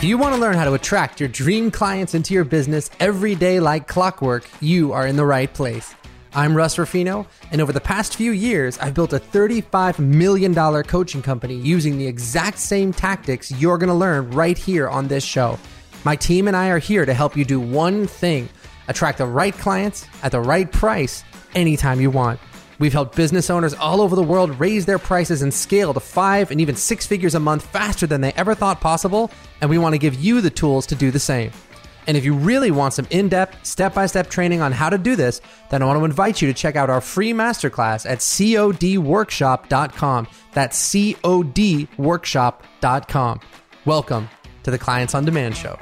If you want to learn how to attract your dream clients into your business every day like clockwork, you are in the right place. I'm Russ Ruffino, and over the past few years, I've built a $35 million coaching company using the exact same tactics you're going to learn right here on this show. My team and I are here to help you do one thing attract the right clients at the right price anytime you want. We've helped business owners all over the world raise their prices and scale to five and even six figures a month faster than they ever thought possible, and we want to give you the tools to do the same. And if you really want some in depth, step by step training on how to do this, then I want to invite you to check out our free masterclass at codworkshop.com. That's codworkshop.com. Welcome to the Clients on Demand Show.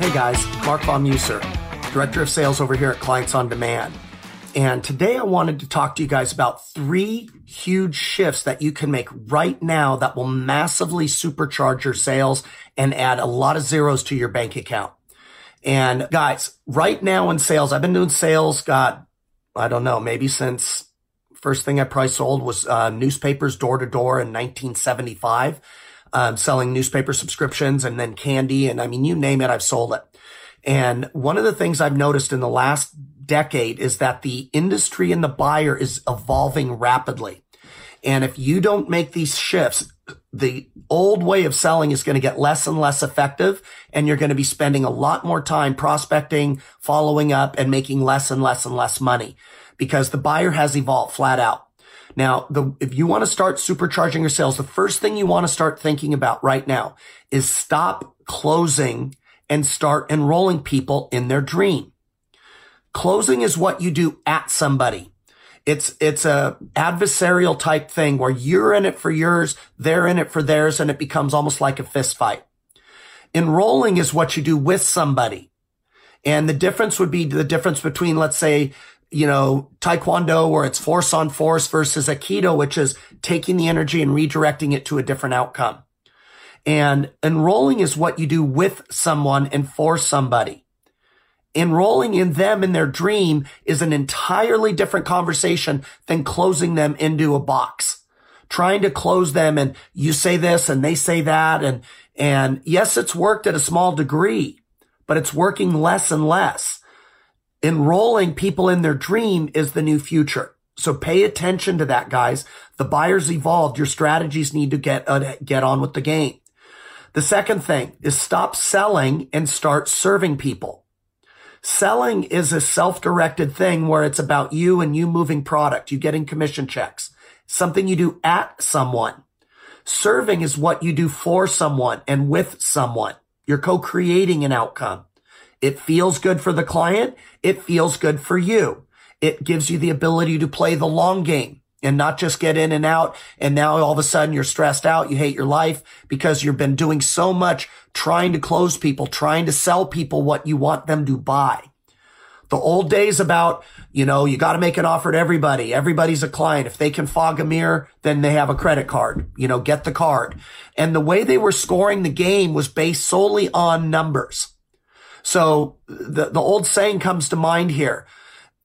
Hey guys, Mark Von Muser, Director of Sales over here at Clients on Demand. And today I wanted to talk to you guys about three huge shifts that you can make right now that will massively supercharge your sales and add a lot of zeros to your bank account. And guys, right now in sales, I've been doing sales, God, I don't know, maybe since first thing I probably sold was uh, newspapers door to door in 1975 um, selling newspaper subscriptions and then candy. And I mean, you name it, I've sold it. And one of the things I've noticed in the last decade is that the industry and the buyer is evolving rapidly. And if you don't make these shifts, the old way of selling is going to get less and less effective. And you're going to be spending a lot more time prospecting, following up and making less and less and less money because the buyer has evolved flat out. Now, the, if you want to start supercharging your sales, the first thing you want to start thinking about right now is stop closing and start enrolling people in their dream. Closing is what you do at somebody. It's, it's a adversarial type thing where you're in it for yours, they're in it for theirs, and it becomes almost like a fist fight. Enrolling is what you do with somebody. And the difference would be the difference between, let's say, you know, Taekwondo where it's force on force versus Aikido, which is taking the energy and redirecting it to a different outcome. And enrolling is what you do with someone and for somebody. Enrolling in them in their dream is an entirely different conversation than closing them into a box. Trying to close them and you say this and they say that. And, and yes, it's worked at a small degree, but it's working less and less enrolling people in their dream is the new future. So pay attention to that, guys. The buyer's evolved. Your strategies need to get, uh, get on with the game. The second thing is stop selling and start serving people. Selling is a self-directed thing where it's about you and you moving product, you getting commission checks, something you do at someone. Serving is what you do for someone and with someone. You're co-creating an outcome. It feels good for the client. It feels good for you. It gives you the ability to play the long game and not just get in and out. And now all of a sudden you're stressed out. You hate your life because you've been doing so much trying to close people, trying to sell people what you want them to buy. The old days about, you know, you got to make an offer to everybody. Everybody's a client. If they can fog a mirror, then they have a credit card. You know, get the card. And the way they were scoring the game was based solely on numbers. So the, the old saying comes to mind here.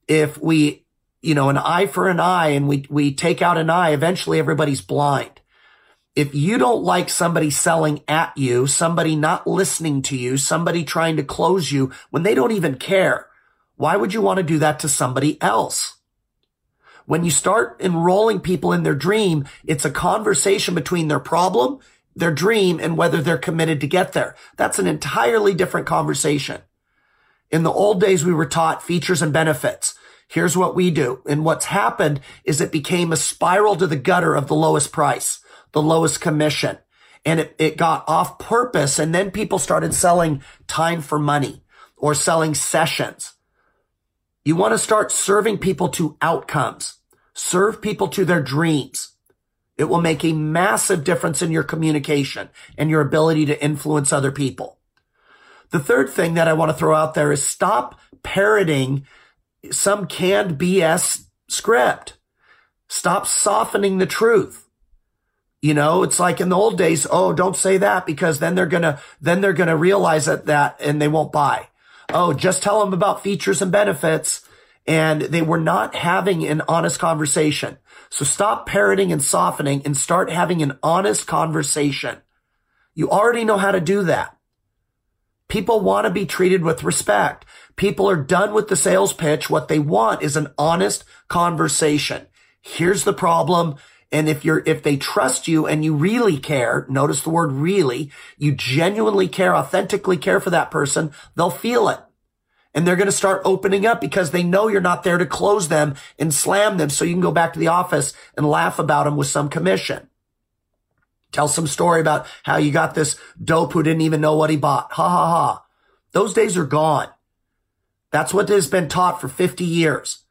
If we, you know, an eye for an eye and we, we take out an eye, eventually everybody's blind. If you don't like somebody selling at you, somebody not listening to you, somebody trying to close you when they don't even care, why would you want to do that to somebody else? When you start enrolling people in their dream, it's a conversation between their problem their dream and whether they're committed to get there. That's an entirely different conversation. In the old days, we were taught features and benefits. Here's what we do. And what's happened is it became a spiral to the gutter of the lowest price, the lowest commission. And it, it got off purpose. And then people started selling time for money or selling sessions. You want to start serving people to outcomes, serve people to their dreams. It will make a massive difference in your communication and your ability to influence other people. The third thing that I want to throw out there is stop parroting some canned BS script. Stop softening the truth. You know, it's like in the old days, oh, don't say that because then they're gonna, then they're gonna realize that, that and they won't buy. Oh, just tell them about features and benefits and they were not having an honest conversation. So stop parroting and softening and start having an honest conversation. You already know how to do that. People want to be treated with respect. People are done with the sales pitch. What they want is an honest conversation. Here's the problem. And if you're, if they trust you and you really care, notice the word really, you genuinely care, authentically care for that person, they'll feel it. And they're going to start opening up because they know you're not there to close them and slam them so you can go back to the office and laugh about them with some commission. Tell some story about how you got this dope who didn't even know what he bought. Ha ha ha. Those days are gone. That's what has been taught for 50 years.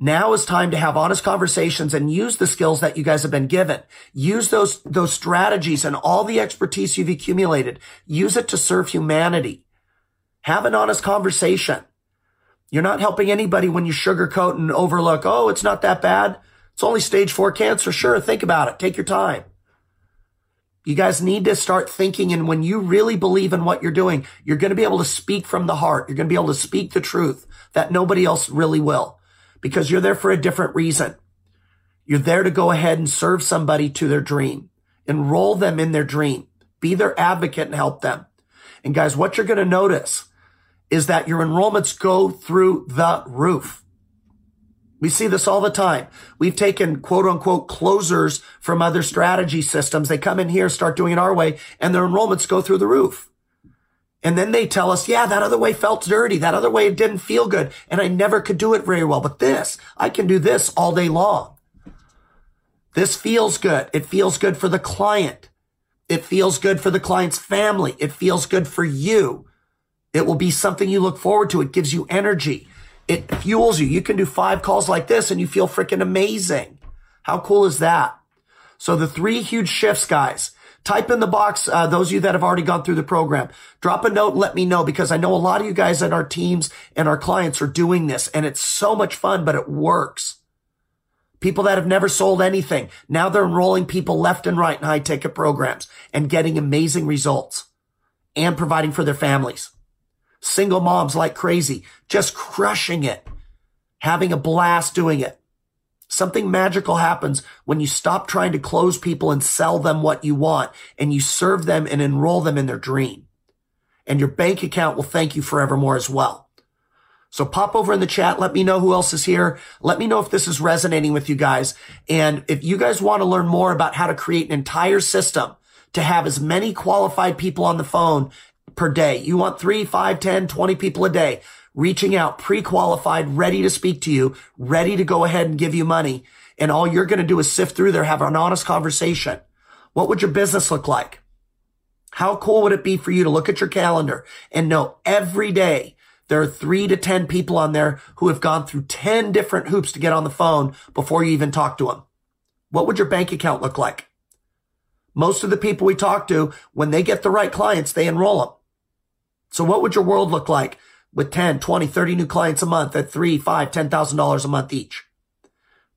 Now is time to have honest conversations and use the skills that you guys have been given. Use those, those strategies and all the expertise you've accumulated. Use it to serve humanity. Have an honest conversation. You're not helping anybody when you sugarcoat and overlook. Oh, it's not that bad. It's only stage four cancer. Sure. Think about it. Take your time. You guys need to start thinking. And when you really believe in what you're doing, you're going to be able to speak from the heart. You're going to be able to speak the truth that nobody else really will because you're there for a different reason. You're there to go ahead and serve somebody to their dream, enroll them in their dream, be their advocate and help them. And guys, what you're going to notice is that your enrollments go through the roof. We see this all the time. We've taken quote unquote closers from other strategy systems. They come in here, start doing it our way, and their enrollments go through the roof. And then they tell us, yeah, that other way felt dirty. That other way it didn't feel good. And I never could do it very well. But this, I can do this all day long. This feels good. It feels good for the client. It feels good for the client's family. It feels good for you. It will be something you look forward to. It gives you energy. It fuels you. You can do five calls like this and you feel freaking amazing. How cool is that? So the three huge shifts, guys. Type in the box, uh, those of you that have already gone through the program. Drop a note and let me know because I know a lot of you guys and our teams and our clients are doing this and it's so much fun, but it works. People that have never sold anything. Now they're enrolling people left and right in high ticket programs and getting amazing results and providing for their families single moms like crazy, just crushing it, having a blast doing it. Something magical happens when you stop trying to close people and sell them what you want and you serve them and enroll them in their dream. And your bank account will thank you forevermore as well. So pop over in the chat. Let me know who else is here. Let me know if this is resonating with you guys. And if you guys want to learn more about how to create an entire system to have as many qualified people on the phone per day. You want three, five, 10, 20 people a day reaching out, pre-qualified, ready to speak to you, ready to go ahead and give you money. And all you're going to do is sift through there, have an honest conversation. What would your business look like? How cool would it be for you to look at your calendar and know every day there are three to 10 people on there who have gone through 10 different hoops to get on the phone before you even talk to them? What would your bank account look like? Most of the people we talk to, when they get the right clients, they enroll them. So what would your world look like with 10, 20, 30 new clients a month at three, five, ten thousand dollars a month each?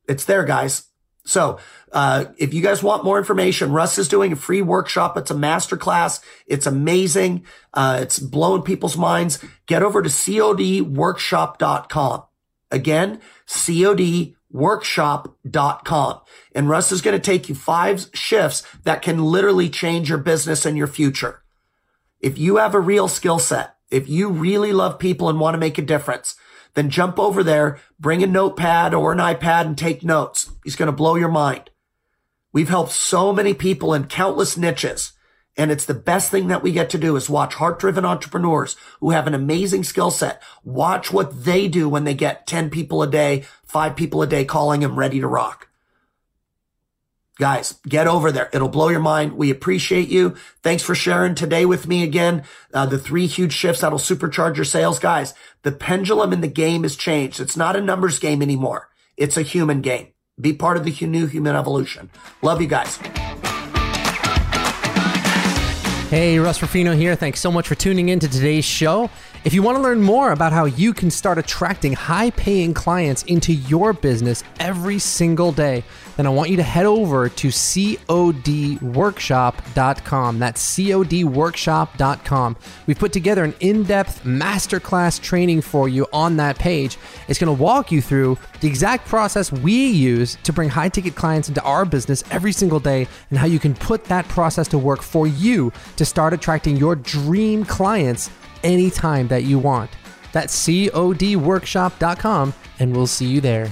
It's there, guys. So, uh, if you guys want more information, Russ is doing a free workshop. It's a masterclass. It's amazing. Uh, it's blowing people's minds. Get over to codworkshop.com. Again, codworkshop.com. And Russ is going to take you five shifts that can literally change your business and your future. If you have a real skill set, if you really love people and want to make a difference, then jump over there, bring a notepad or an iPad and take notes. He's going to blow your mind. We've helped so many people in countless niches. And it's the best thing that we get to do is watch heart driven entrepreneurs who have an amazing skill set. Watch what they do when they get 10 people a day, five people a day calling them ready to rock. Guys, get over there. It'll blow your mind. We appreciate you. Thanks for sharing today with me again. Uh, the three huge shifts that'll supercharge your sales. Guys, the pendulum in the game has changed. It's not a numbers game anymore. It's a human game. Be part of the new human evolution. Love you guys. Hey, Russ Ruffino here. Thanks so much for tuning in to today's show. If you want to learn more about how you can start attracting high paying clients into your business every single day, then I want you to head over to codworkshop.com. That's codworkshop.com. We've put together an in depth masterclass training for you on that page. It's going to walk you through the exact process we use to bring high ticket clients into our business every single day and how you can put that process to work for you to start attracting your dream clients anytime that you want. That's codworkshop.com, and we'll see you there.